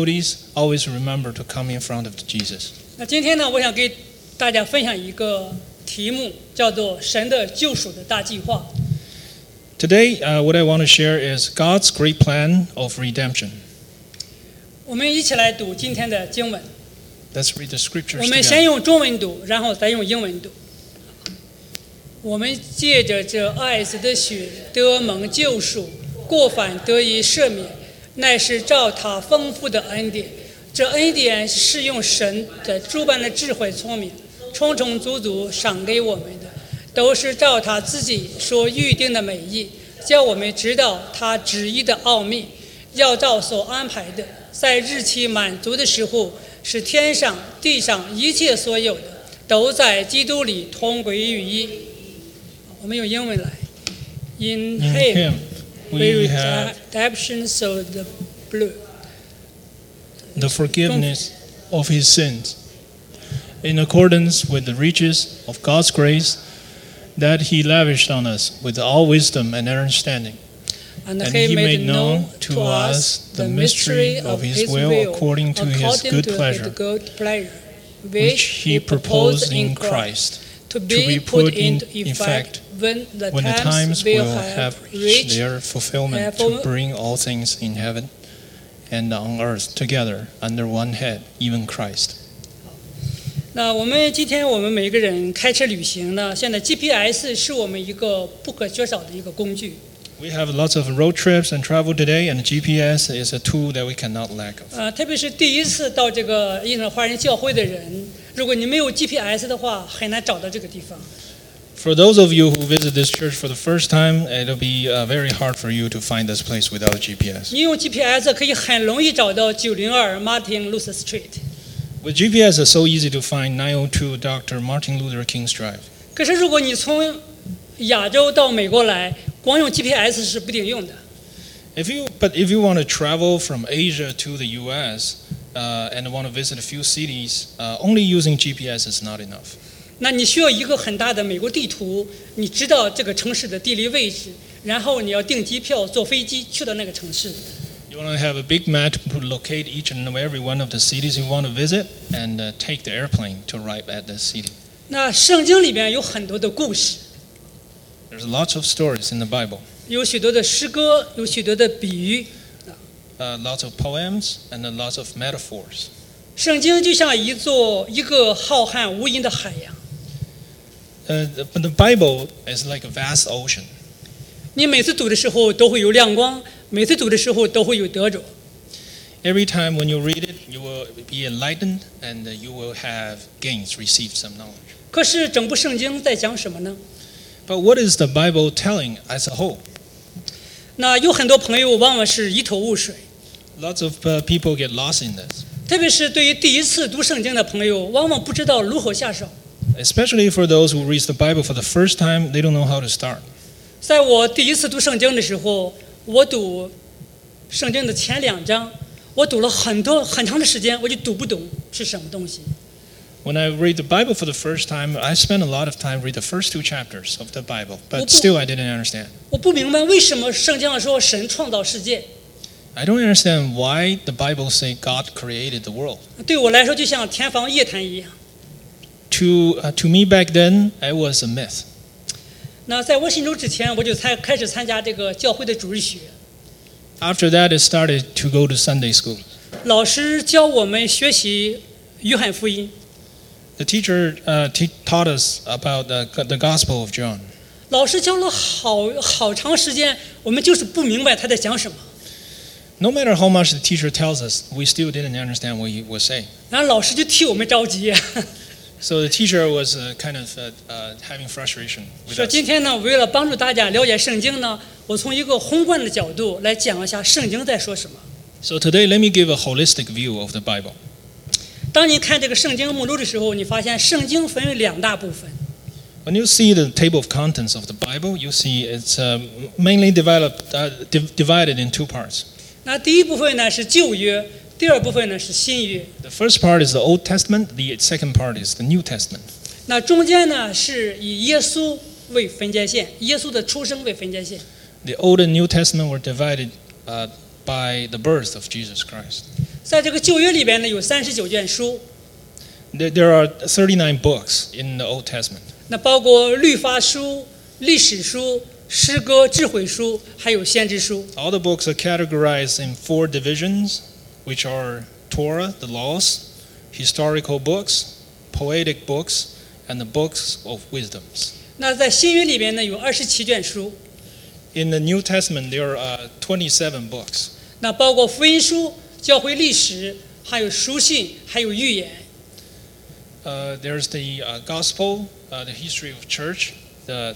difficulties, always remember to come in front of Jesus. 那今天呢，我想给大家分享一个题目，叫做“神的救赎的大计划 Today, uh, what I want to share is God's great plan of redemption. ”。我们一起来读今天的经文。 Let's read the scriptures 我们先 together. 用中文读，然后再用英文读。我们借着这爱子的血得蒙救赎，过犯得以赦免， 乃是照他丰富的恩典。这恩典是用神的诸般的智慧聪明，充充足足赏给我们的，都是照他自己所预定的美意，叫我们知道他旨意的奥秘，要照所安排的，在日期满足的时候，使天上地上一切所有的，都在基督里同归于一。我们用英文来，In Him, we have redemption of the blood。the forgiveness of His sins, in accordance with the riches of God's grace that He lavished on us with all wisdom and understanding. And, And He made known to us the mystery of His will according to His good to pleasure, good pleasure, which He proposed in Christ, to to be be put put in into effect when the when the times times will will have have reached reached their fulfillment have to fulfilled- bring all things in heaven and on earth together under one head, even Christ. 那我们今天我们每个人开车旅行呢，现在 GPS 是我们一个不可缺少的一个工具。 We have lots of road trips and travel today, and GPS is a tool that we cannot lack of. 呃，特别是第一次到这个印度华人教会的人， 如果你没有 GPS 的话，很难找到这个地方。 For those of you who visit this church for the first time, it'll be uh, very hard for you to find this place without a GPS. 你用 GPS 可以很容易找到902 Martin Luther Street。 With GPS, it's so easy to find 902 Dr. Martin Luther King's Drive. 可是如果你从亚洲到美国来，光用 GPS 是不顶用的。 If you, but if you want to travel from Asia to the U.S. Uh, and want to visit a few cities, uh, only using GPS is not enough. 那你需要一个很大的美国地图，你知道这个城市的地理位置，然后你要订机票坐飞机去到那个城市。 You want to have a big map to locate each and every one of the cities you want to visit, and uh, take the airplane to arrive at the city. 那圣经里面有很多的故事， There's lots of stories in the Bible, 有许多的诗歌，有许多的比喻。 uh, lots of poems, and uh, lots of metaphors. 圣经就像一座一个浩瀚无垠的海洋， Uh, the- but the Bible is like a vast ocean. 你每次读的时候都会有亮光，每次读的时候都会有得着。 Every time when you read it, you will be enlightened, and uh, you will have gains, receive some knowledge. 可是整部圣经在讲什么呢？ But what is the Bible telling as a whole? 那有很多朋友往往是一头雾水， Lots of uh, people get lost in this, 特别是对于第一次读圣经的朋友，往往不知道如何下手。 especially for those who read the Bible for the first time. They don't know how to start. 在我第一次读圣经的时候，我读圣经的前两章，我读了很多很长的时间，我就读不懂是什么东西。 When I read the Bible for the first time, I spent a lot of time read the first two chapters of the Bible, but Well, still I didn't understand. 我不明白为什么圣经上说神创造世界， I don't understand why the Bible say God created the world. 对我来说就像天方夜谭一样。 To uh, to me back then, it was a myth. 那在我信主之前，我就才开始参加这个教会的主日学， After that, it started to go to Sunday school. 老师教我们学习约翰福音， The teacher uh, te- taught us about the, the Gospel of John. 老师教了好好长时间，我们就是不明白他在讲什么。 No matter how much the teacher tells us, we still didn't understand what he was saying. 然后老师就替我们着急， So the teacher was uh, kind of uh, uh, having frustration with 说 us. 今天呢，为了帮助大家了解圣经呢，我从一个宏观的角度来讲一下圣经在说什么。 So today, let me give a holistic view of the Bible. 当你看这个圣经目录的时候，你发现圣经分为两大部分。 When you see the table of contents of the Bible, you see it's um, mainly developed, uh, div- divided in two parts. 那第一部分呢是旧约，第二部分呢是新约。The first part is the Old Testament, the second part is the New Testament. 那中间呢是以耶稣为分界线，耶稣的出生为分界线。The Old and New Testament were divided uh, by the birth of Jesus Christ. 在这个旧约里边呢，有三十九卷书，There, there are thirty nine books in the Old Testament. 那包括律法书、历史书、诗歌、智慧书，还有先知书。 All the books are categorized in four divisions, which are Torah, the laws, historical books, poetic books, and the books of wisdoms. 那在新约里边呢，有二十七卷书， In the New Testament, there are 27 books. 那包括福音书、教会历史，还有书信，还有预言。 Uh, there's the uh, gospel, uh, the history of church, the,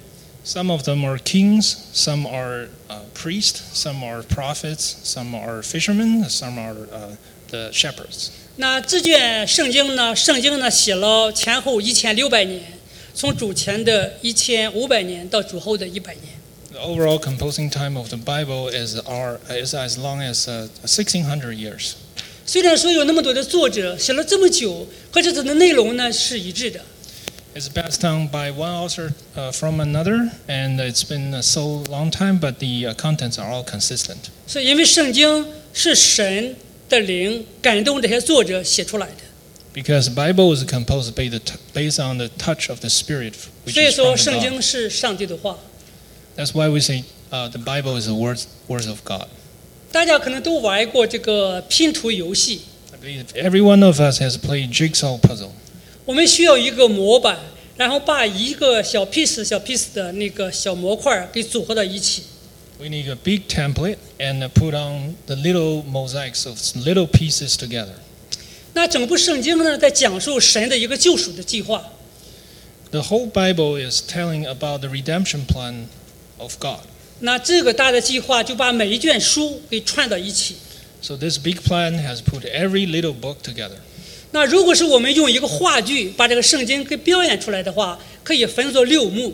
Some of them are kings, some are uh, priests, some are prophets, some are fishermen, some are uh, the shepherds. 那这卷圣经呢，圣经呢写了前后一千六百年，从主前的一千五百年到主后的一百年。 The overall composing time of the Bible is, are, is as long as uh, 1600 years. 虽然说有那么多的作者写了这么久，可是它的内容呢是一致的。 It's passed down by one author uh, from another, and it's been uh, so long time, but the uh, contents are all consistent. 是因为圣经是神的灵感动这些作者写出来的， Because the Bible is composed by the t- based on the touch of the Spirit, which 所以 is 说 from 圣 the 经 God. 是上帝的话。 That's why we say uh, the Bible is the words, words of God. 大家可能都玩过这个拼图游戏， I believe every one of us has played jigsaw puzzle. 我们需要一个模板，然后把一个小 piece 小 piece 的那个小模块给组合到一起。We need a big template and uh, put on the little mosaics of little pieces together. 那整部圣经呢，在讲述神的一个救赎的计划。The whole Bible is telling about the redemption plan of God. 那这个大的计划就把每一卷书给串到一起。So this big plan has put every little book together. 那如果是我们用一个话剧把这个圣经给表演出来的话，可以分作六幕。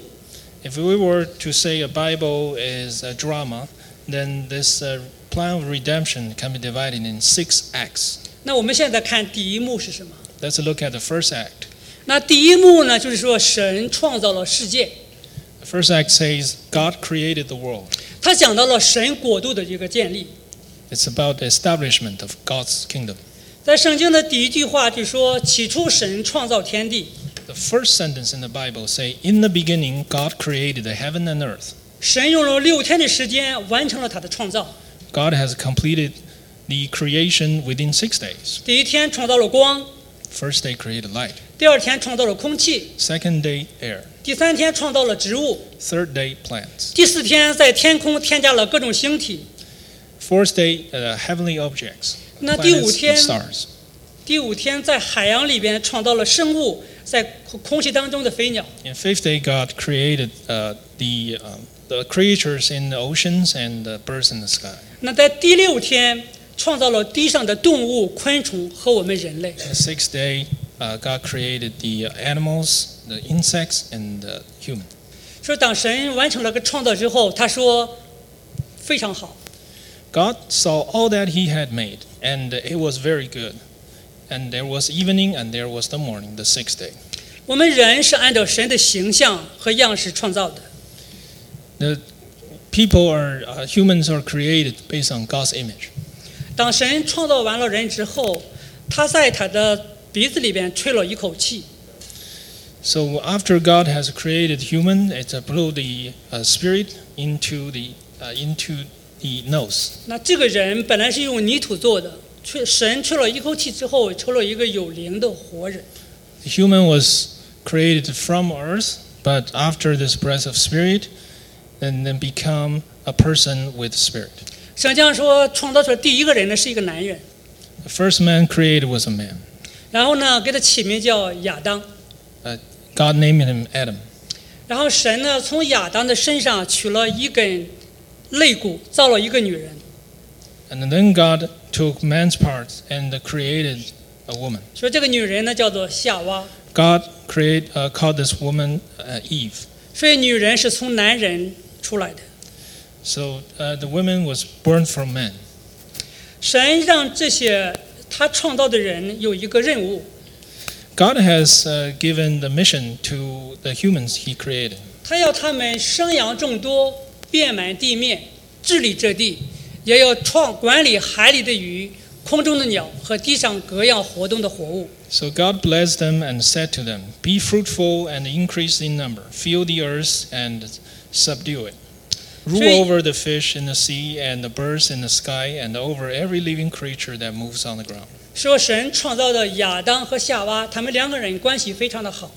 If we were to say a Bible is a drama, then this uh, plan of redemption can be divided in six acts. 那我们现在看第一幕是什么？Let's look at the first act. 那第一幕呢，就是说神创造了世界，The first act says God created the world. 他讲到了神国度的一个建立。It's about the establishment of God's kingdom. 在圣经的第一句话就说：“起初神创造天地， The first sentence in the Bible say, "In the beginning, God created the heaven and earth." 神用了六天的时间完成了他的创造。 God has completed the creation within six days. 第一天创造了光， First day created light. 第二天创造了空气， Second day air. 第三天创造了植物， Third day plants. 第四天在天空添加了各种星体， Fourth day uh, heavenly objects, 那第五天.第五天在海洋里边创造了生物，在空空气当中的飞鸟。In fifth day, God created uh, the uh, the creatures in the oceans and the birds in the sky. 那在第六天创造了地上的动物、昆虫和我们人类。The sixth day, uh, God created the animals, the insects, and the human. 说当神完成了个创造之后，他说非常好。God saw all that He had made, and it was very good. And there was evening, and there was the morning, the sixth day. 我们人是按照神的形象和样式创造的。 The people are uh, humans are created based on God's image. 当神创造完了人之后，他在他的鼻子里边吹了一口气， So after God has created human, it uh, blew the uh, spirit into the uh, into the nose. 那这个人本来是用泥土做的，吹神吹了一口气之后，抽了一个有灵的活人。 The human was created from earth, but after this breath of spirit, and then become a person with spirit. 圣经上说，创造出来第一个人呢是一个男人， The first man created was a man. 然后呢给他起名叫亚当。 God named him Adam. 然后神呢从亚当的身上取了一根 肋骨，造了一个女人。 And then God took man's parts and created a woman. 说这个女人呢叫做夏娃。 God create uh, called this woman uh, Eve. 所以女人是从男人出来的。 So uh, the woman was born from man. 神让这些他创造的人有一个任务， God has uh, given the mission to the humans He created. 他要他们生养众多， 遍满地面，治理这地，也要创管理海里的鱼、空中的鸟和地上各样活动的活物。 So God blessed them and said to them, Be fruitful and increase in number, fill the earth and subdue it. Rule Three. over the fish in the sea and the birds in the sky and over every living creature that moves on the ground. 说神创造的亚当和夏娃，他们两个人关系非常的好。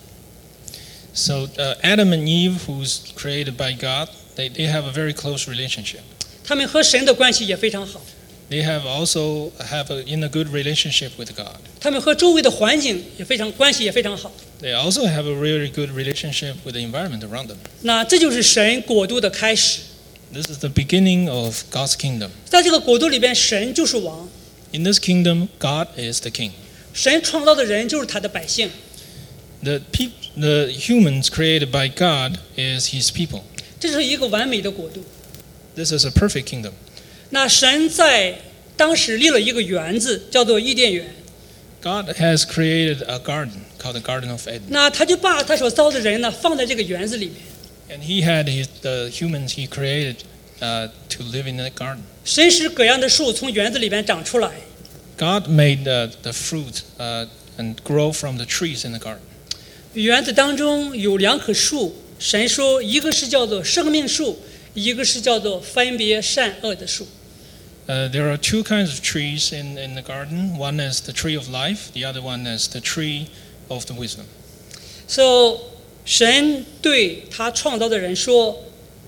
So uh, Adam and Eve, who's created by God, they, they have a very close relationship. 他们和神的关系也非常好， They have also have a, in a good relationship with God. 他们和周围的环境也非常关系也非常好。 They also have a really good relationship with the environment around them. 那这就是神国度的开始， This is the beginning of God's kingdom. 在这个国度里边，神就是王， In this kingdom, God is the king. 神创造的人就是他的百姓。 The, peop the humans created by God is His people. 这是一个完美的国度。 This is a perfect kingdom. 那神在当时立了一个园子，叫做伊甸园。 God has created a garden called the Garden of Eden, 那他就把他所造的人呢放在这个园子里面。 and He had his, the humans He created uh, to live in that garden. 神使各样的树从园子里边长出来。 God made the, the fruit uh, and grow from the trees in the garden. 园子当中有两棵树， 神说一个是叫做生命树，一个是叫做分别善恶的树。Uh, there are two kinds of trees in, in the garden. One is the tree of life, the other one is the tree of the wisdom. so 神对他创造的人说，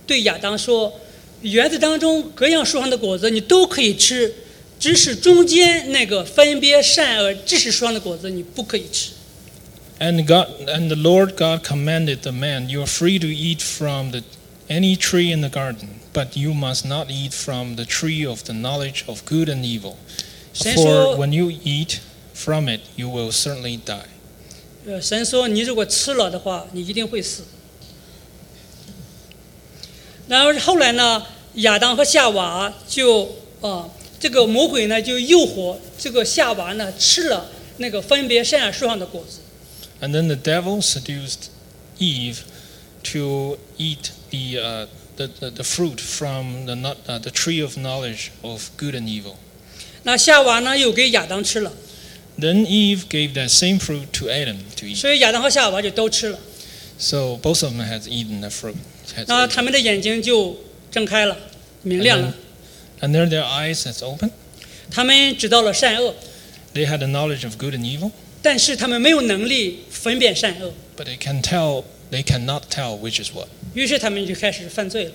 对亚当说，园子当中各样树上的果子你都可以吃，只是中间那个分别善恶知识树上的果子你不可以吃。And God and the Lord God commanded the man, You are free to eat from the, any tree in the garden, but you must not eat from the tree of the knowledge of good and evil. 神 For 说， when you eat from it, you will certainly die. 呃，神说你如果吃了的话，你一定会死。然后后来呢，亚当和夏娃就啊、这个魔鬼呢就诱惑这个夏娃呢吃了那个分别善恶树上的果子。 And then the devil seduced Eve to eat the, uh, the, the, the fruit from the, not, uh, the tree of knowledge of good and evil. 那夏娃呢又给亚当吃了， Then Eve gave that same fruit to Adam to eat. 所以亚当和夏娃就都吃了。 So both of them had eaten the fruit. had 那 eaten. 他们的眼睛就睁开了，明亮了， And then their eyes that's open. 他们知道了善恶， They had the knowledge of good and evil, 但是他们没有能力分辨善恶， but they can tell they cannot tell which is what. 于是他们就开始犯罪了。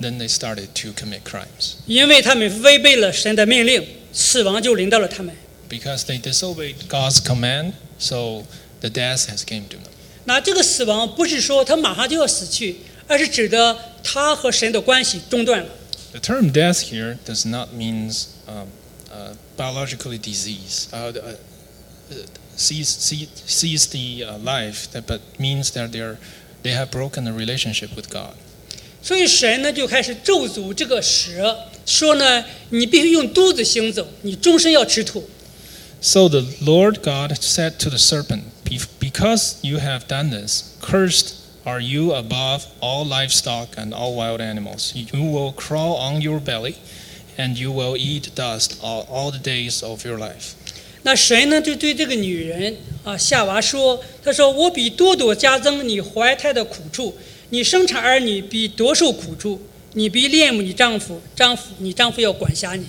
Then they started to commit crimes 因为他们违背了神的命令，死亡就临到了他们。 because they disobeyed God's command. So the death has came to them. 那这个死亡不是说他马上就要死去，而是指的他和神的关系中断了。 The term death here does not mean um, uh, biologically disease. Uh, uh, uh, cease, cease, cease the uh, life, that, but means that they're, they have broken the relationship with God. 所以神呢就开始咒诅这个蛇，说呢你必须用肚子行走，你终身要吃土。 So the Lord God said to the serpent, "Be- Because you have done this, cursed are you above all livestock and all wild animals. You will crawl on your belly, and you will eat dust all, all the days of your life. 那神呢就对这个女人啊夏娃说，他说我比多多加增你怀胎的苦处，你生产儿女比多受苦处，你必恋慕你丈夫，丈夫你丈夫要管辖你。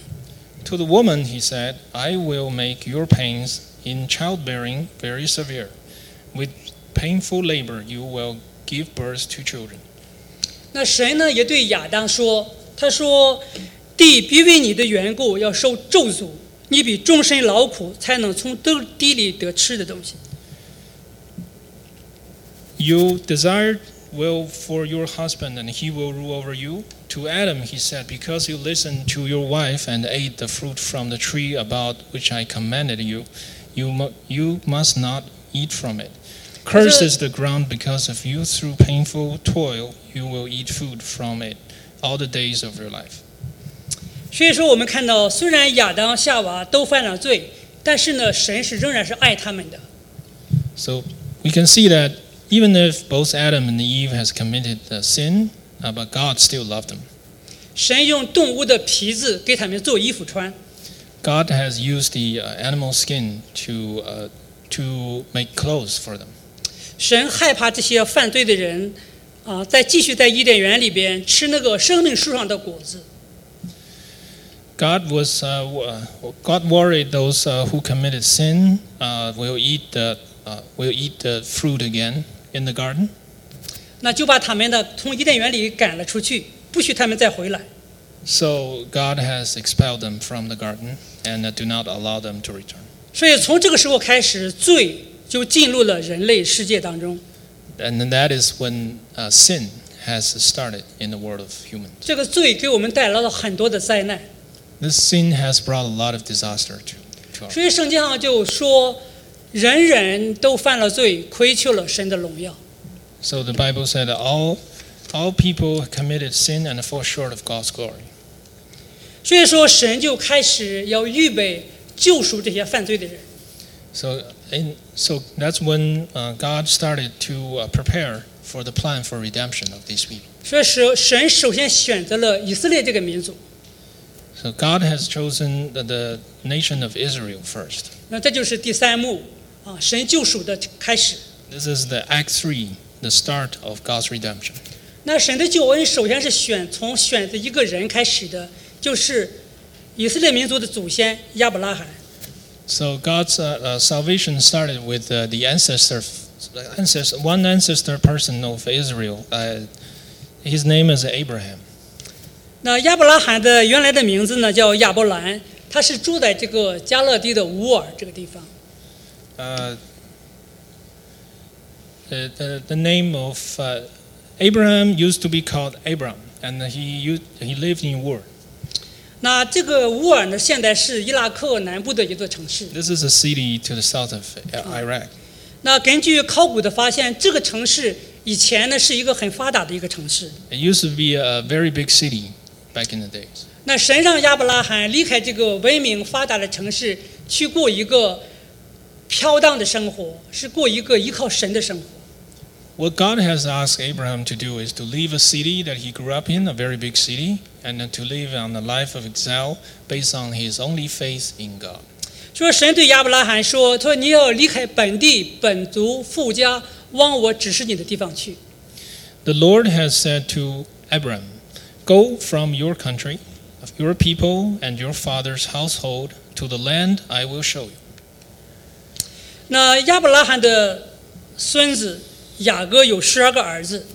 To the woman he said, I will make your pains in childbearing very severe. With painful labor you will give birth to children. 那神呢也对亚当说，他说地必为你的缘故要受咒诅， 你比终身劳苦才能从地地里得吃的东西。 You desired will for your husband, and he will rule over you. To Adam he said, Because you listened to your wife and ate the fruit from the tree about which I commanded you, you, mu- you must not eat from it. Cursed is the ground because of you. Through painful toil, you will eat food from it all the days of your life. 所以说，我们看到，虽然亚当、夏娃都犯了罪，但是呢，神是仍然是爱他们的。So we can see that even if both Adam and Eve has committed the sin, uh, but God still loved them. 神用动物的皮子给他们做衣服穿，God has used the uh, animal skin to uh, to make clothes for them. 神害怕这些犯罪的人啊，再继续在伊甸园里边吃那个生命树上的果子。God was uh, w- uh, God worried those uh, who committed sin uh, will eat the uh, will eat the fruit again in the garden. 那就把他们呢从伊甸园里赶了出去，不许他们再回来。 So God has expelled them from the garden and uh, do not allow them to return. 所以从这个时候开始，罪就进入了人类世界当中。 And then that is when uh, sin has started in the world of humans. 这个罪给我们带来了很多的灾难。 This sin has brought a lot of disaster to, to our 所以圣经上就说，人人都犯了罪，亏缺了神的荣耀。 So the Bible said that all, all people committed sin and fall short of God's glory. 所以说，神就开始要预备救赎这些犯罪的人。 So, in, so that's when uh, God started to uh, prepare for the plan for redemption of these people. 所以神神首先选择了以色列这个民族， So God has chosen the, the nation of Israel first. 那这就是第三幕啊，神救赎的开始。 This is the Act 3, the start of God's redemption. 那神的救恩首先是选从选择一个人开始的，就是以色列民族的祖先亚伯拉罕。 So God's uh, uh, salvation started with uh, the ancestor, ancestor, one ancestor person of Israel. Uh, his name is Abraham. 那亚伯拉罕的原来的名字呢叫亚伯兰，他是住在这个加勒地的乌尔这个地方。Uh, the, the, the name of uh, Abraham used to be called Abram, and he, used, he lived in Ur. 那这个乌尔呢，现在是伊拉克南部的一座城市。This is a city to the south of uh, Iraq. 那根据考古的发现，这个城市以前呢是一个很发达的一个城市。It used to be a very big city back in the days. 那神让亚伯拉罕离开这个文明发达的城市，去过一个飘荡的生活，是过一个依靠神的生活。 What God has asked Abraham to do is to leave a city that he grew up in, a very big city, and then to live on a life of exile based on his only faith in God. 说神对亚伯拉罕说：“他说你要离开本地、本族、富家，往我指示你的地方去。 The Lord has said to Abram, Go from your country, of your people, and your father's household to the land I will show you. 那亚伯拉罕的孙子雅各有十二个儿子，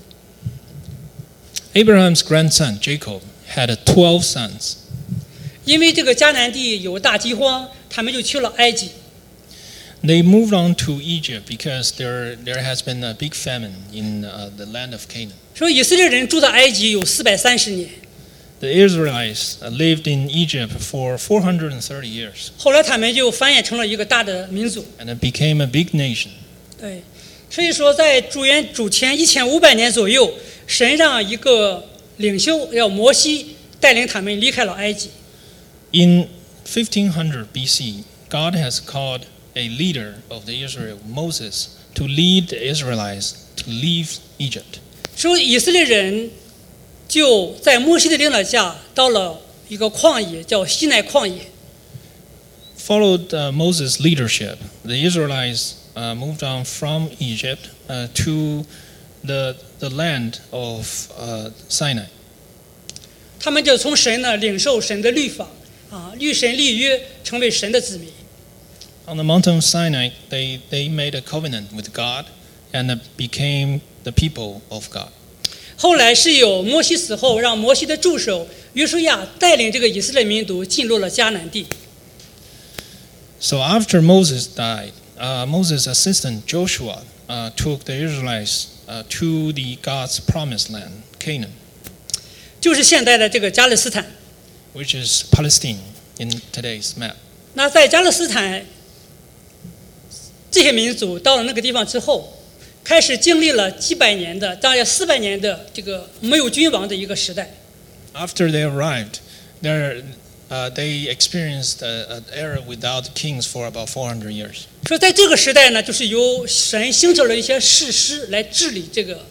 Abraham's grandson, Jacob, had 12 sons. 因为这个迦南地有大饥荒，他们就去了埃及。 They moved on to Egypt because there, there has been a big famine in uh, the land of Canaan. 说以色列人住在埃及有四百三十年， The Israelites uh, lived in Egypt for 430 years, 后来他们就繁衍成了一个大的民族。 and it became a big nation. 对，所以说在主元主前一千五百年左右，神让一个领袖叫摩西带领他们离开了埃及。 In 1500 BC, God has called a leader of the Israel, Moses, to lead the Israelites to leave Egypt. 说以色列人就在摩西的领导下，到了一个旷野，叫西奈旷野。 Followed uh, Moses' leadership, the Israelites uh, moved on from Egypt uh, to the, the land of uh, Sinai. 他们就从神呢领受神的律法啊，与神立约，成为神的子民。 On the mountain of Sinai, they, they made a covenant with God and uh, became the people of God. 后来是有摩西死后，让摩西的助手约书亚带领这个以色列民族进入了迦南地。 So after Moses died, uh, Moses' assistant Joshua uh, took the Israelites uh, to the God's promised land, Canaan, 就是现在的这个加勒斯坦。 which is Palestine in today's map. 那在加勒斯坦， 这些民族到了那个地方之后，开始经历了几百年的，大约四百年的这个没有君王的一个时代。After they arrived, there, uh, they experienced an era without kings for about 400 years. 说在这个时代呢，就是由神兴起了一些士师来治理这个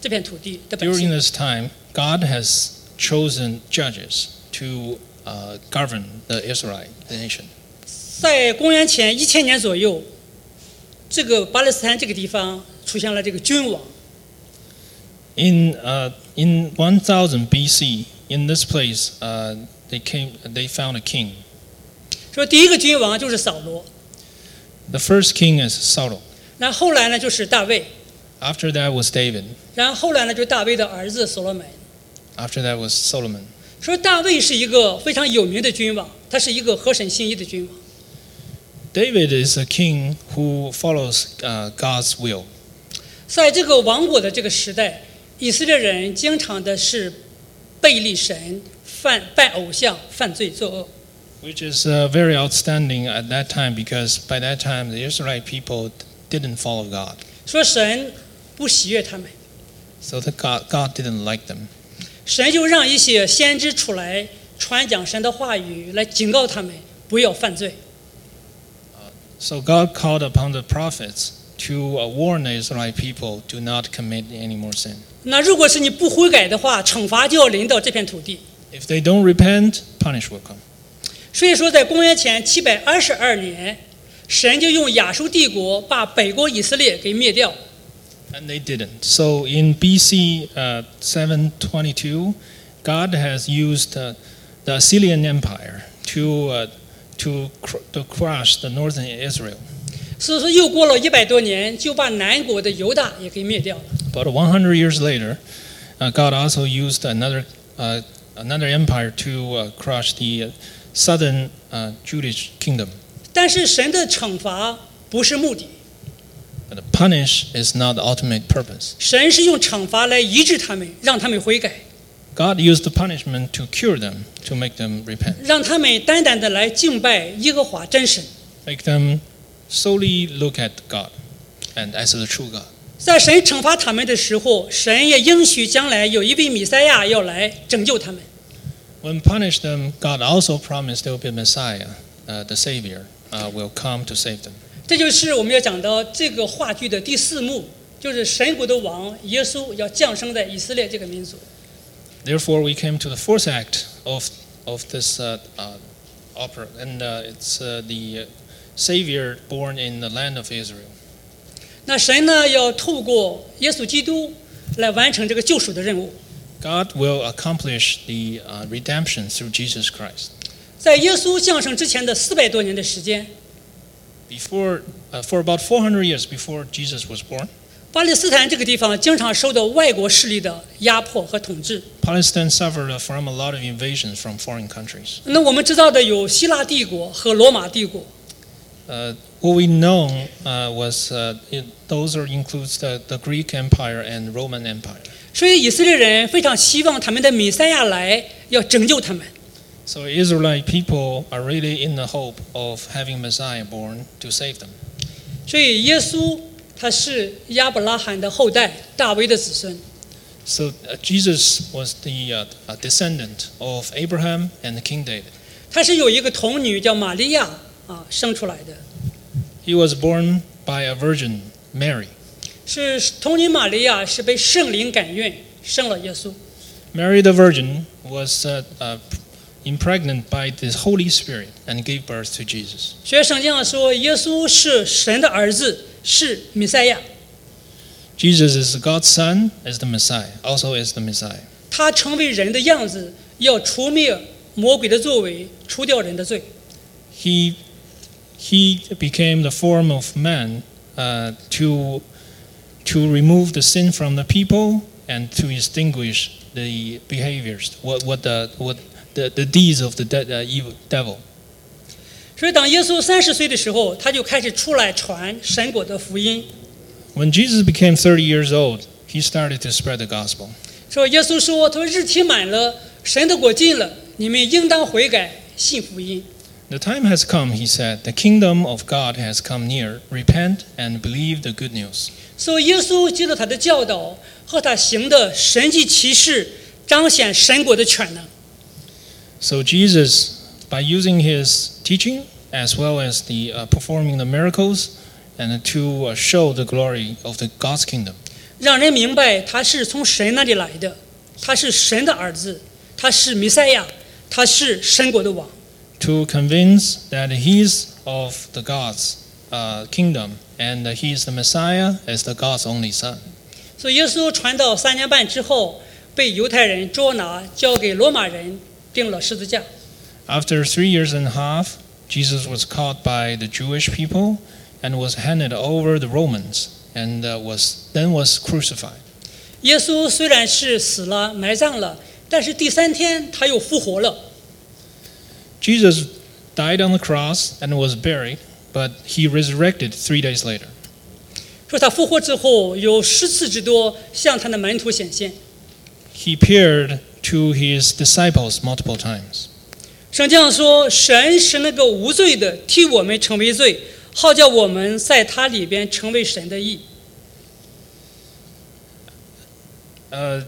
这片土地的百 During。this time, God has chosen judges to uh, govern the Israelite the nation. 在公元前一千年左右，这个巴勒斯坦这个地方出现了这个君王。In uh, in 1000 BC, in this place, uh, they came. They found a king. 说第一个君王就是扫罗，The first king is Saul. 那后来呢就是大卫，After that was David. 然后后来呢就是大卫的儿子所罗门。After that was Solomon. 说大卫是一个非常有名的君王，他是一个合神心意的君王。David is a king who follows uh, God's will. 在这个王国的这个时代，以色列人经常的是背离神、犯拜偶像、犯罪作恶。 which is uh, very outstanding at that time because by that time the Israelite people d- didn't follow God. 说神不喜悦他们， So that God, God didn't like them. 神就让一些先知出来传讲神的话语，来警告他们不要犯罪。 So God called upon the prophets to uh, warn the Israelite people do not commit any more sin. 那如果是你不悔改的话，惩罚就要临到这片土地。 If they don't repent, punish will come. 所以说，在公元前七百二十二年，神就用亚述帝国把北国以色列给灭掉。 And they didn't. So in BC uh, 722, God has used uh, the Assyrian Empire to, uh, to, cr- to crush the northern Israel. 所以说，又过了一百多年，就把南国的犹大也给灭掉了。 But 100 years later, uh, God also used another, uh, another empire to uh, crush the uh, southern uh, Jewish kingdom. 但是神的惩罚不是目的， But the punish is not the ultimate purpose. 神是用惩罚来医治他们，让他们悔改， God used the punishment to cure them, to make them repent, 让他们单单的来敬拜耶和华真神。 make them solely look at God and as the true God. 在神惩罚他们的时候，神也应许将来有一位弥赛亚要来拯救他们。 When punished them, God also promised there will be a Messiah, uh, the Savior, uh, will come to save them. 这就是我们要讲到这个话剧的第四幕，就是神国的王耶稣要降生在以色列这个民族。 Therefore, we came to the fourth act of, of this uh, uh, opera, and uh, it's uh, the uh, Savior born in the land of Israel. 那神呢，要透过耶稣基督来完成这个救赎的任务。 God will accomplish the uh, redemption through Jesus Christ. 在耶稣降生之前的四百多年的时间， Before, uh, for about 400 years before Jesus was born, 巴勒斯坦这个地方经常受到外国势力的压迫和统治。Palestine suffered from a lot of invasions from foreign countries. 那我们知道的有希腊帝国和罗马帝国。Uh, what we know uh, was uh, it, those are includes the, the Greek Empire and Roman Empire. 所以以色列人非常希望他们的弥赛亚来，要拯救他们。So Israelite people are really in the hope of having Messiah born to save them. 所以耶稣他是亚伯拉罕的后代，大卫的子孙。So uh, Jesus was the uh, descendant of Abraham and King David. 他是有一个童女叫玛利亚啊生出来的，He was born by a virgin, Mary. 是童女玛利亚是被圣灵感孕生了耶稣。Mary the Virgin was uh, uh, impregnated by the Holy Spirit and gave birth to Jesus. 所以圣经上说，耶稣是神的儿子，是弥赛亚。 Jesus is God's Son, is the Messiah, also is the Messiah. 他成为人的样子，要除灭魔鬼的作为，除掉人的罪。 He, he became the form of man uh, to, to remove the sin from the people and to extinguish the behaviors, what, what the, what the, the deeds of the de- uh, evil devil. 所以，当耶稣三十岁的时候，他就开始出来传神国的福音。 When Jesus became 30 years old, he started to spread the gospel. 说耶稣说：“他说日期满了，神的国近了，你们应当悔改，信福音。 The time has come, he said. The kingdom of God has come near. Repent and believe the good news. ” 所以耶稣借着他的教导和他行的神迹奇事，彰显神国的全能。 So Jesus, by using his teaching as well as the uh, performing the miracles, and to uh, show the glory of the God's kingdom, 让人明白他是从神那里来的，他是神的儿子，他是弥赛亚，他是神国的王。 to convince that he's of the God's uh, kingdom and that he's the Messiah as the God's only Son. 所以耶稣传道三年半之后，被犹太人捉拿，交给罗马人钉了十字架。 After three years and a half, Jesus was caught by the Jewish people and was handed over the Romans and uh, was then was crucified. 耶稣虽然是死了、埋葬了，但是第三天他又复活了。 Jesus died on the cross and was buried, but he resurrected three days later. 说他复活之后，有十次之多向他的门徒显现。 He appeared to his disciples multiple times. 圣经上说，神是那个无罪的，替我们成为罪，好叫我们在他里边成为神的义。 Uh,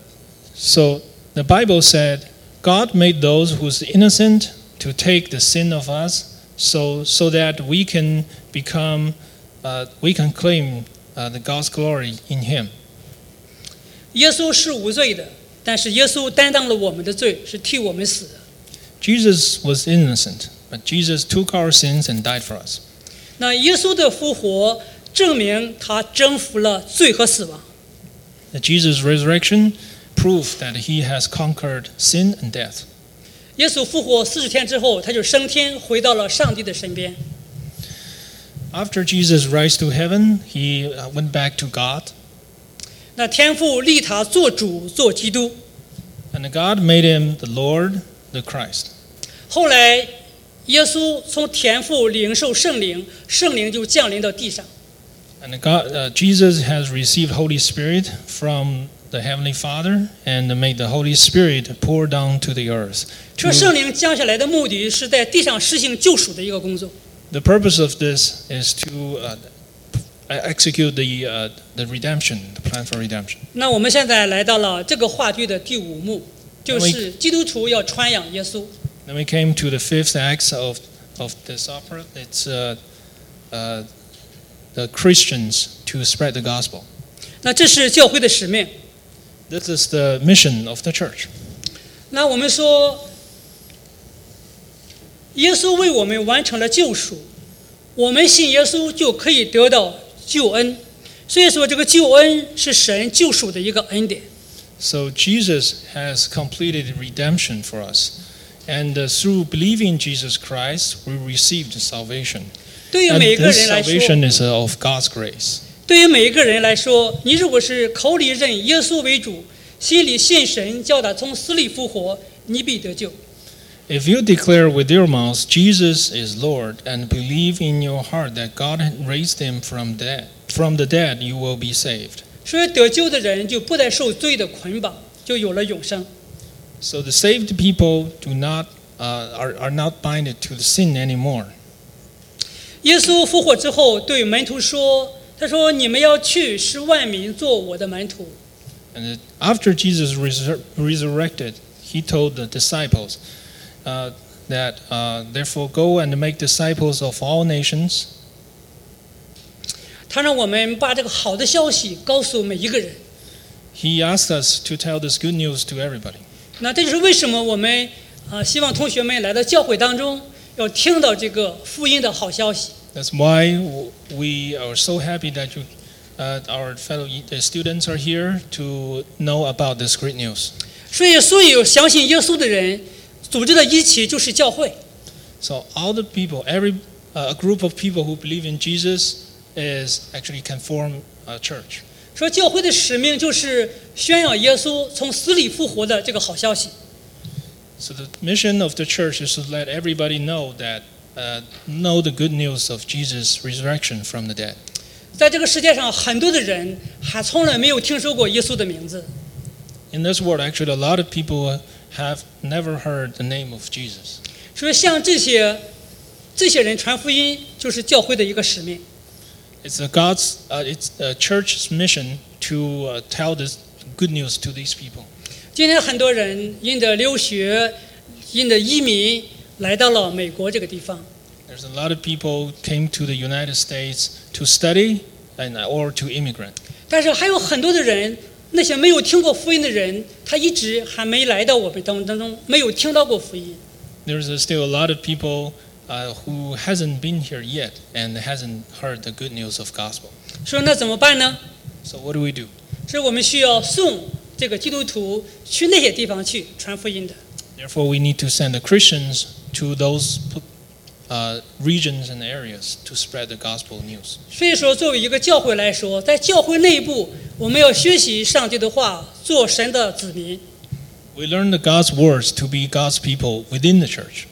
so the Bible said, God made those who's innocent to take the sin of us, so so that we can become, uh, we can claim uh, the God's glory in Him. 耶稣是无罪的，但是耶稣担当了我们的罪，是替我们死的。 Jesus was innocent, but Jesus took our sins and died for us. 那耶稣的复活证明他征服了罪和死亡。 That Jesus' resurrection proved that He has conquered sin and death. 耶稣复活四十天之后，他就升天，回到了上帝的身边。 After Jesus rise to heaven, He uh, went back to God, 那天父立他做主，做基督。 and God made Him the Lord, the Christ. 后来，耶稣从天父领受圣灵，圣灵就降临到地上。 And God, uh, Jesus has received Holy Spirit from the Heavenly Father and made the Holy Spirit pour down to the earth. 这 To, 圣灵降下来的目的是在地上实行救赎的一个工作。 the purpose of this is to uh, execute the, uh, the redemption, the plan for redemption. 那我们现在来到了这个话剧的第五幕，就是基督徒要传扬耶稣。 Then we came to the fifth act of, of this opera. It's uh, uh, the Christians to spread the gospel. 那这是教会的使命。 This is the mission of the church. 那我们说，耶稣为我们完成了救赎，我们信耶稣就可以得到救恩。所以说，这个救恩是神救赎的一个恩典。 So Jesus has completed redemption for us. And uh, through believing Jesus Christ, we received salvation. 对于 And 每一个 this 人来说， salvation is uh, of God's grace. 对于每一个人来说，你如果是口里认耶稣为主，心里信神，叫他从死里复活，你必得救。 If you declare with your mouth Jesus is Lord and believe in your heart that God had raised him from dead, from the dead, you will be saved. 所以得救的人就不再受罪的捆绑，就有了永生。 So the saved people do not uh, are, are not binded to the sin anymore. 耶稣复活之后，对门徒说：“他说你们要去，使万民做我的门徒。 And after Jesus resur- resurrected, he told the disciples uh, that, uh, therefore, go and make disciples of all nations. 他让我们把这个好的消息告诉每一个人。 He asked us to tell this good news to everybody. 那这就是为什么我们啊、希望同学们来到教会当中，要听到这个福音的好消息。That's why we are so happy that you, uh, our fellow uh, students are here to know about this great news. 所以，所有相信耶稣的人组织在一起就是教会。So all the people, every uh, a group of people who believe in Jesus is actually can form a church. 说教会的使命就是宣扬耶稣从死里复活的这个好消息。So the mission of the church is to let everybody know that uh, know the good news of Jesus' resurrection from the dead. 在这个世界上，很多的人还从来没有听说过耶稣的名字。In this world, actually, a lot of people have never heard the name of Jesus. 所以，像这些这些人传福音，就是教会的一个使命。It's a God's, uh, it's a church's mission to uh, tell this good news to these people. 今天很多人因着留学、因着移民来到了美国这个地方， There's a lot of people came to the United States to study and or to immigrant. 但是还有很多的人，那些没有听过福音的人，他一直还没来到我们当当中，没有听到过福音。 There's uh, still a lot of people uh, who hasn't been here yet and hasn't heard the good news of gospel. 说那怎么办呢？ So what do we do? 是我们需要送这个基督徒去那些地方去传福音的。 Therefore, we need to send the Christians to those uh, regions and areas to spread the gospel news. 所以说，作为一个教会来说，在教会内部，我们要学习上帝的话，做神的子民。 We learn the God's words to be God's people within the church.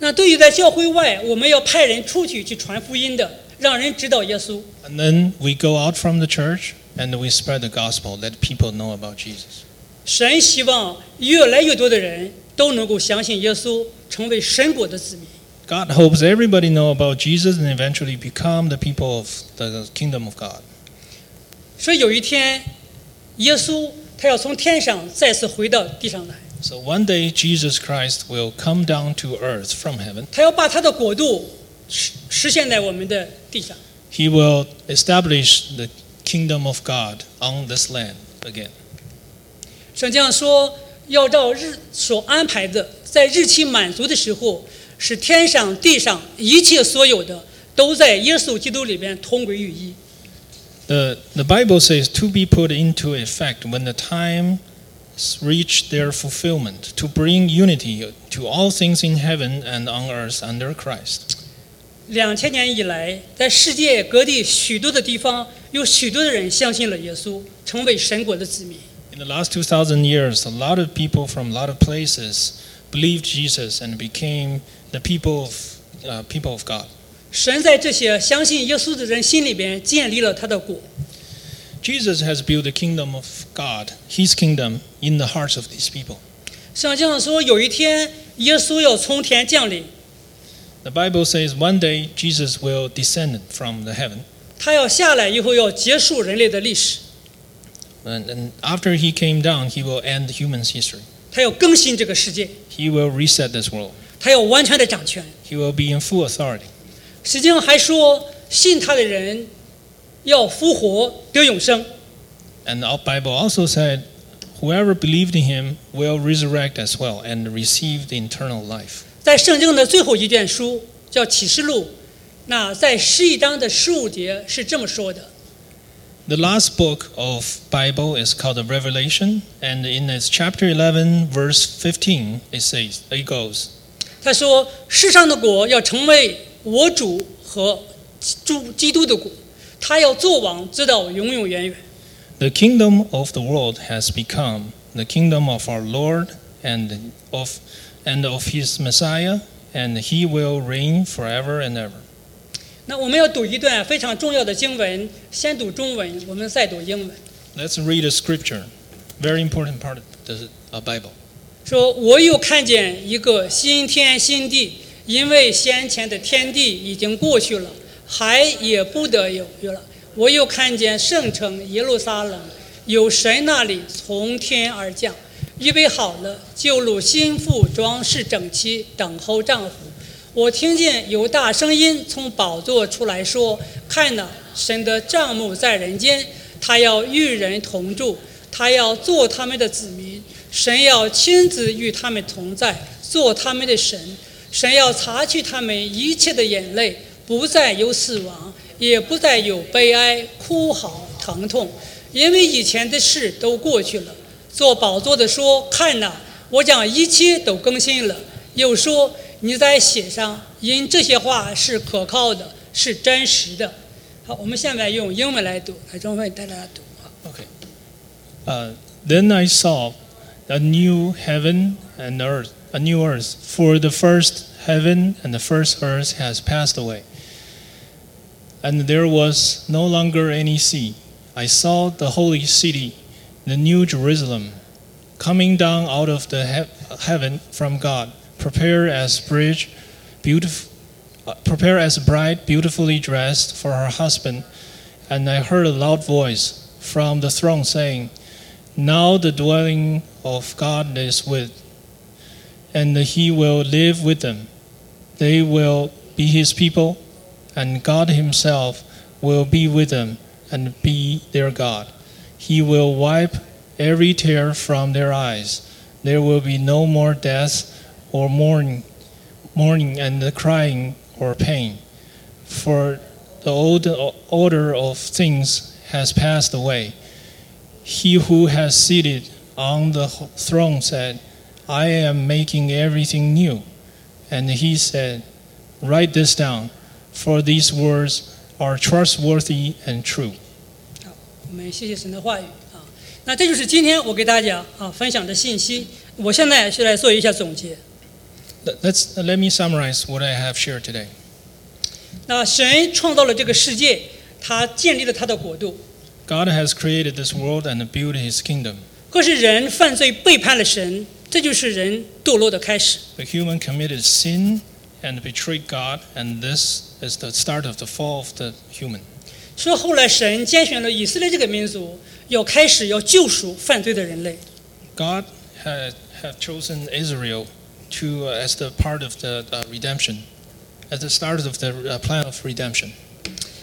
那对于在教会外，我们要派人出去去传福音的，让人知道耶稣。And then we go out from the church and we spread the gospel, let people know about Jesus. 神希望越来越多的人都能够相信耶稣，成为神国的子民。God hopes everybody know about Jesus and eventually become the people of the kingdom of God. 所以有一天，耶稣他要从天上再次回到地上来，So one day Jesus Christ will come down to earth from heaven. 他要把他的国度实实现在我们的地上。 He will establish the kingdom of God on this land again. 圣经上说，要照日所安排的，在日期满足的时候，使天上地上一切所有的都在耶稣基督里边同归于一。 The, the Bible says to be put into effect when the time reach their fulfillment, to bring unity to all things in heaven and on earth under Christ. 两千年以来，在世界各地许多的地方，有许多的人相信了耶稣，成为神国的子民。 In the last 2,000 years, a lot of people from a lot of places believed Jesus and became the people of, uh, people of God. 神在这些相信耶稣的人心里边建立了他的国。 Jesus has built the kingdom of God, his kingdom, in the hearts of these people. 圣经上说，有一天耶稣要从天降临， The Bible says one day Jesus will descend from the heaven, 他要下来以后要结束人类的历史， and, and after he came down, he will end human's history. 他要更新这个世界， He will reset this world. 他要完全的掌权。 He will be in full authority. 圣经还说，信他的人 要复活得永生。 And the Bible also said, whoever believed in him will resurrect as well and receive the eternal life. 在圣经的最后一卷书叫启示录，那在十一章的十五节是这么说的： The last book of Bible is called the Revelation, and in its chapter 11, verse 15, it says, it goes, 他说，世上的国要成为我主和主基督的国， 他要做王，直到永永远远。The kingdom of the world has become the kingdom of our Lord and of, and of his Messiah, and he will reign forever and ever. 那我们要读一段非常重要的经文，先读中文，我们再读英文。Let's read a scripture, very important part of the uh, Bible. 说：“我又看见一个新天新地，因为先前的天地已经过去了，海也不得有有了。我又看见圣城耶路撒冷，有神那里从天而降，预备好了，就如新妇装饰整齐，等候丈夫。我听见有大声音从宝座出来说：看呐，神的帐幕在人间，他要与人同住，他要做他们的子民。”神要亲自与他们同在，做他们的神。神要擦去他们一切的眼泪，不再有死亡，也不再有悲哀、哭嚎、疼痛，因为以前的事都过去了。做宝座的说：“看哪，我将一切都更新了。”又说：“你在写上，因这些话是可靠的，是真实的。”好，我们现在用英文来读，来中文带大家读。，OK。呃 then I saw a new heaven and earth, a new earth, for the first heaven and the first earth has passed away, and there was no longer any sea. I saw the holy city, the new Jerusalem, coming down out of the he- heaven from God, prepared as bridge, beautiful, uh, prepare as a bride beautifully dressed for her husband. And I heard a loud voice from the throne saying, Now the dwelling of God is with, and he will live with them. They will be his people, and God himself will be with them and be their God. He will wipe every tear from their eyes. There will be no more death or mourning, mourning and crying or pain, for the old order of things has passed away. He who has seated on the throne said, I am making everything new. And he said, Write this down, for these words are trustworthy and true. 好，我们谢谢神的话语啊。那这就是今天我给大家啊分享的信息。我现在是来做一下总结。 Let- Let's, let me summarize what I have shared today. 那神创造了这个世界，他建立了他的国度。 God has created this world and built his kingdom. 可是人犯罪背叛了神，这就是人堕落的开始。 The human committed sin and betrayed God, and this is the start of the fall of the human. 所以后来神拣选了以色列这个民族，要开始要救赎犯罪的人类。 God had have chosen Israel to uh, as the part of the uh, redemption, at the start of the uh, plan of redemption.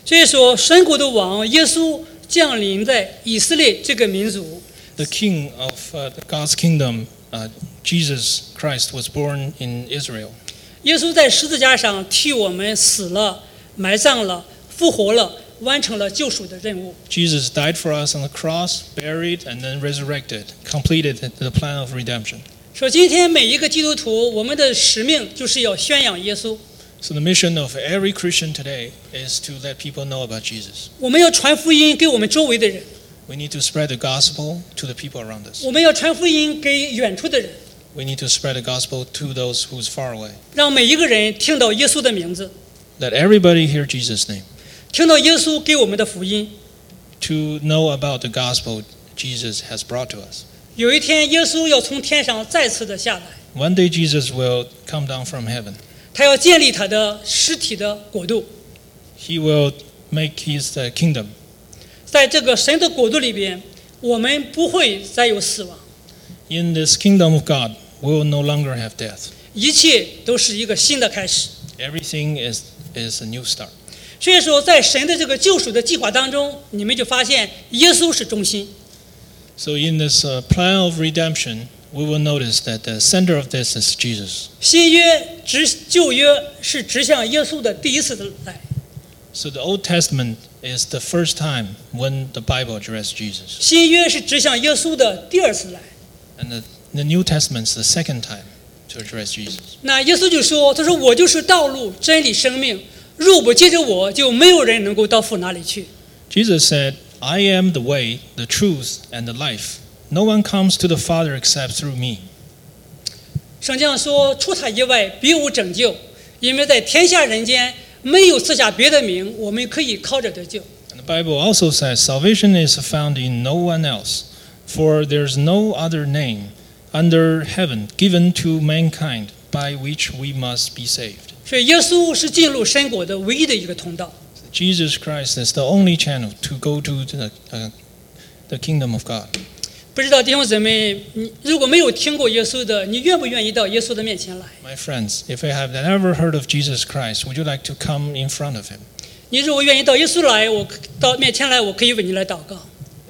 所以说，神国的王耶稣降临在以色列这个民族， The king of uh, God's kingdom, uh, Jesus Christ, was born in Israel. 耶稣在十字架上替我们死了、埋葬了、复活了，完成了救赎的任务。 Jesus died for us on the cross, buried, and then resurrected, completed the plan of redemption. 说今天每一个基督徒，我们的使命就是要宣扬耶稣， So the mission of every Christian today is to let people know about Jesus. 我们要传福音给我们周围的人， We need to spread the gospel to the people around us. 我们要传福音给远处的人， We need to spread the gospel to those who's far away. 让每一个人听到耶稣的名字， Let everybody hear Jesus' name. 听到耶稣给我们的福音。 To know about the gospel Jesus has brought to us. 有一天，耶稣要从天上再次的下来， One day Jesus will come down from heaven. 他要建立他的实体的国度。 He will make his uh, kingdom. 在这个神的国度里边，我们不会再有死亡， In this kingdom of God, we will no longer have death. 一切都是一个新的开始。 Everything is, is a new start. 所以说，在神的这个救赎的计划当中，你们就发现耶稣是中心。 So in this uh, plan of redemption, we will notice that the center of this is Jesus. 新约指旧约是指向耶稣的第一次的来， So the Old Testament is the first time when the Bible addressed Jesus. 新约是指向耶稣的第二次来。 And the, the New Testament is the second time to address Jesus. 那耶稣就说：“他说我就是道路、真理、生命，若不接着我，就没有人能够到父那里去。” Jesus said, I am the way, the truth, and the life. No one comes to the Father except through me. 圣经上说：“除他以外，别无拯救，因为在天下人间没有赐下别的名，我们可以靠着得救。 And the Bible also says, Salvation is found in no one else, for there's no other name under heaven given to mankind by which we must be saved. ”所以，耶稣是进入神国的唯一的一个通道。 Jesus Christ is the only channel to go to the, uh, the kingdom of God. 不知道弟兄姊妹，你如果没有听过耶稣的，你愿不愿意到耶稣的面前来？ My friends, if you have never heard of Jesus Christ, would you like to come in front of him? 你如果愿意到耶稣来，我到面前来，我可以为你来祷告。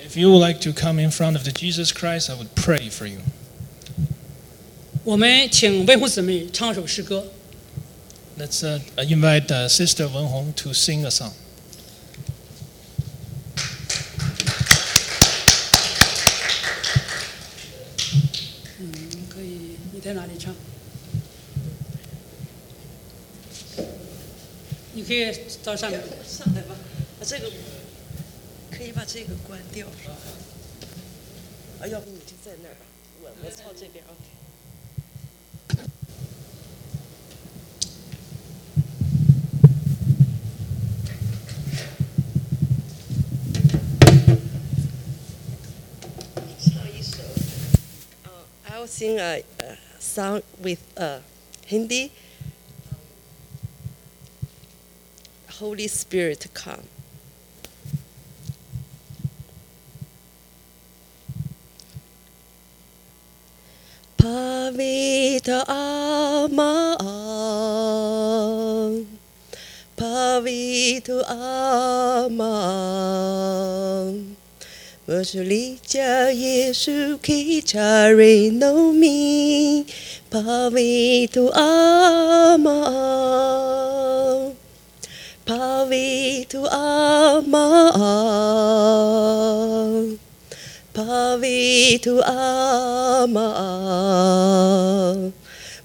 If you would like to come in front of the Jesus Christ, I would pray for you. 我们请文红姊妹唱首诗歌。Let's uh, invite uh, Sister Wen Hong to sing a song. 嗯，可以，你在哪里唱？你可以到上面。上来吧，啊，这个可以把这个关掉。啊，要不你就在那儿吧，我我靠这边 OK。Uh, I'll sing a, a song with uh, Hindi. Holy Spirit come. Pavita ama Pavitu ama 我是离家耶稣基查瑞农民，Pavitu ama Pavitu ama Pavitu ama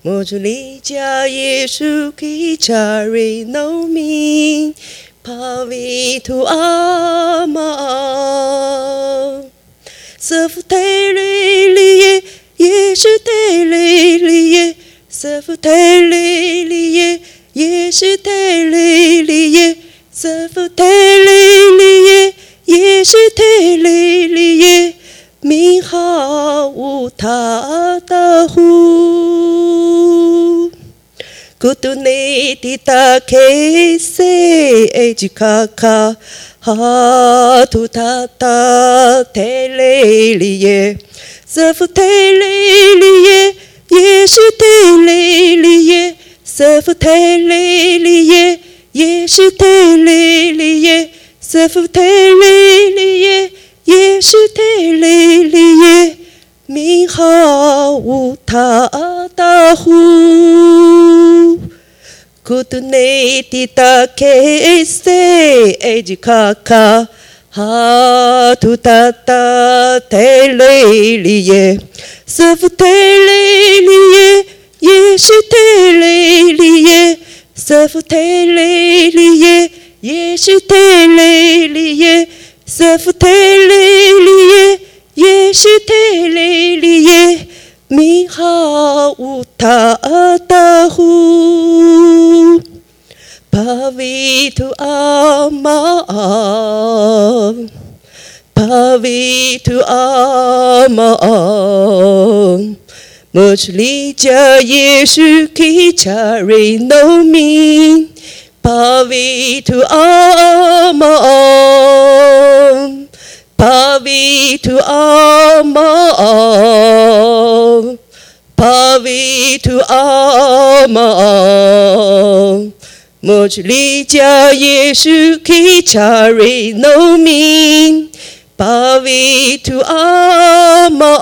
我主离家耶稣基查瑞农民，Pavitu ama 瑟夫泰雷里 Pavi tu ama Sef te li li ye Ye shi te li li ye Sef te li li ye Ye shi te li li ye Sef te li li ye Ye shi te li li ye Min ha u ta ta hu Min ha u ta ta hu 是泰雷里耶，名号无他的呼。Kutu nei tita ke se e jikaka ha tu tata te le li ye Sefu te le li ye Yesu te le li ye Sefu te le li ye Yesu te le li ye Sefu te le li ye Yesu te le li ye 名号无他的呼。 Kutu nei tita ke se e jikaka ha tu tata te le li ye Sefu te le li ye Yesu te le li ye Sefu te le li ye Yesu te le li ye Sefu mihauutaahu pavi tu ama pavi tu ama much lija yeshu kichari no me pavitu ama Pavi to Amma, Pavi to Amma. Much li jia ye ki chari no min, Pavi to Amma.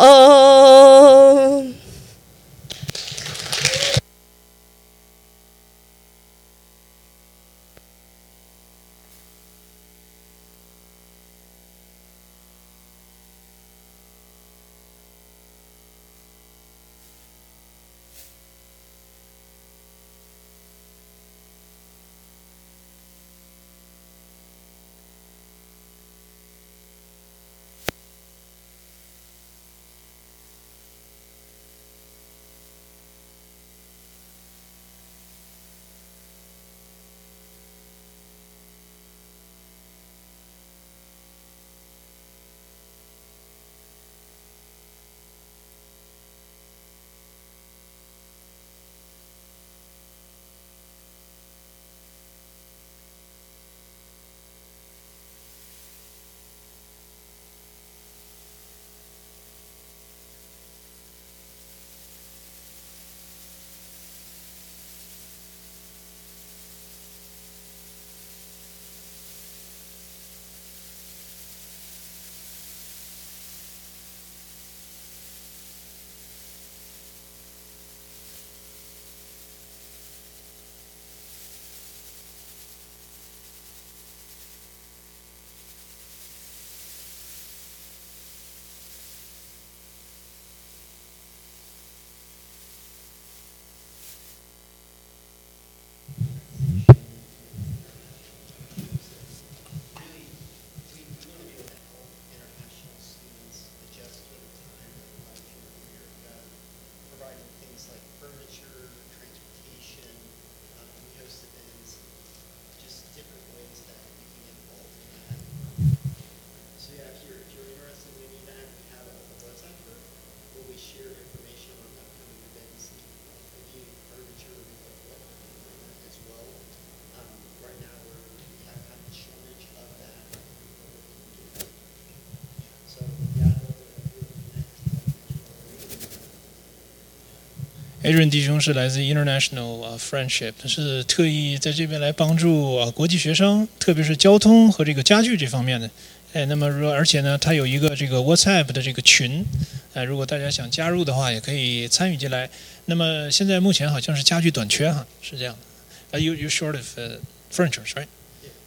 Adrian 弟兄是来自 International 啊 Friendship，他是特意在这边来帮助啊国际学生，特别是交通和这个家具这方面的。哎，那么如果而且呢，他有一个这个 WhatsApp 的这个群，哎，如果大家想加入的话，也可以参与进来。那么现在目前好像是家具短缺哈，是这样的。啊、you you short of、uh, furniture, right?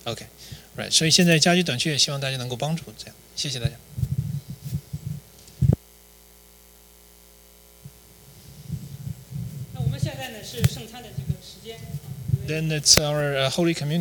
OK, right. 所以现在家具短缺，也希望大家能够帮助这样。谢谢大家。It's our uh, Holy Communion.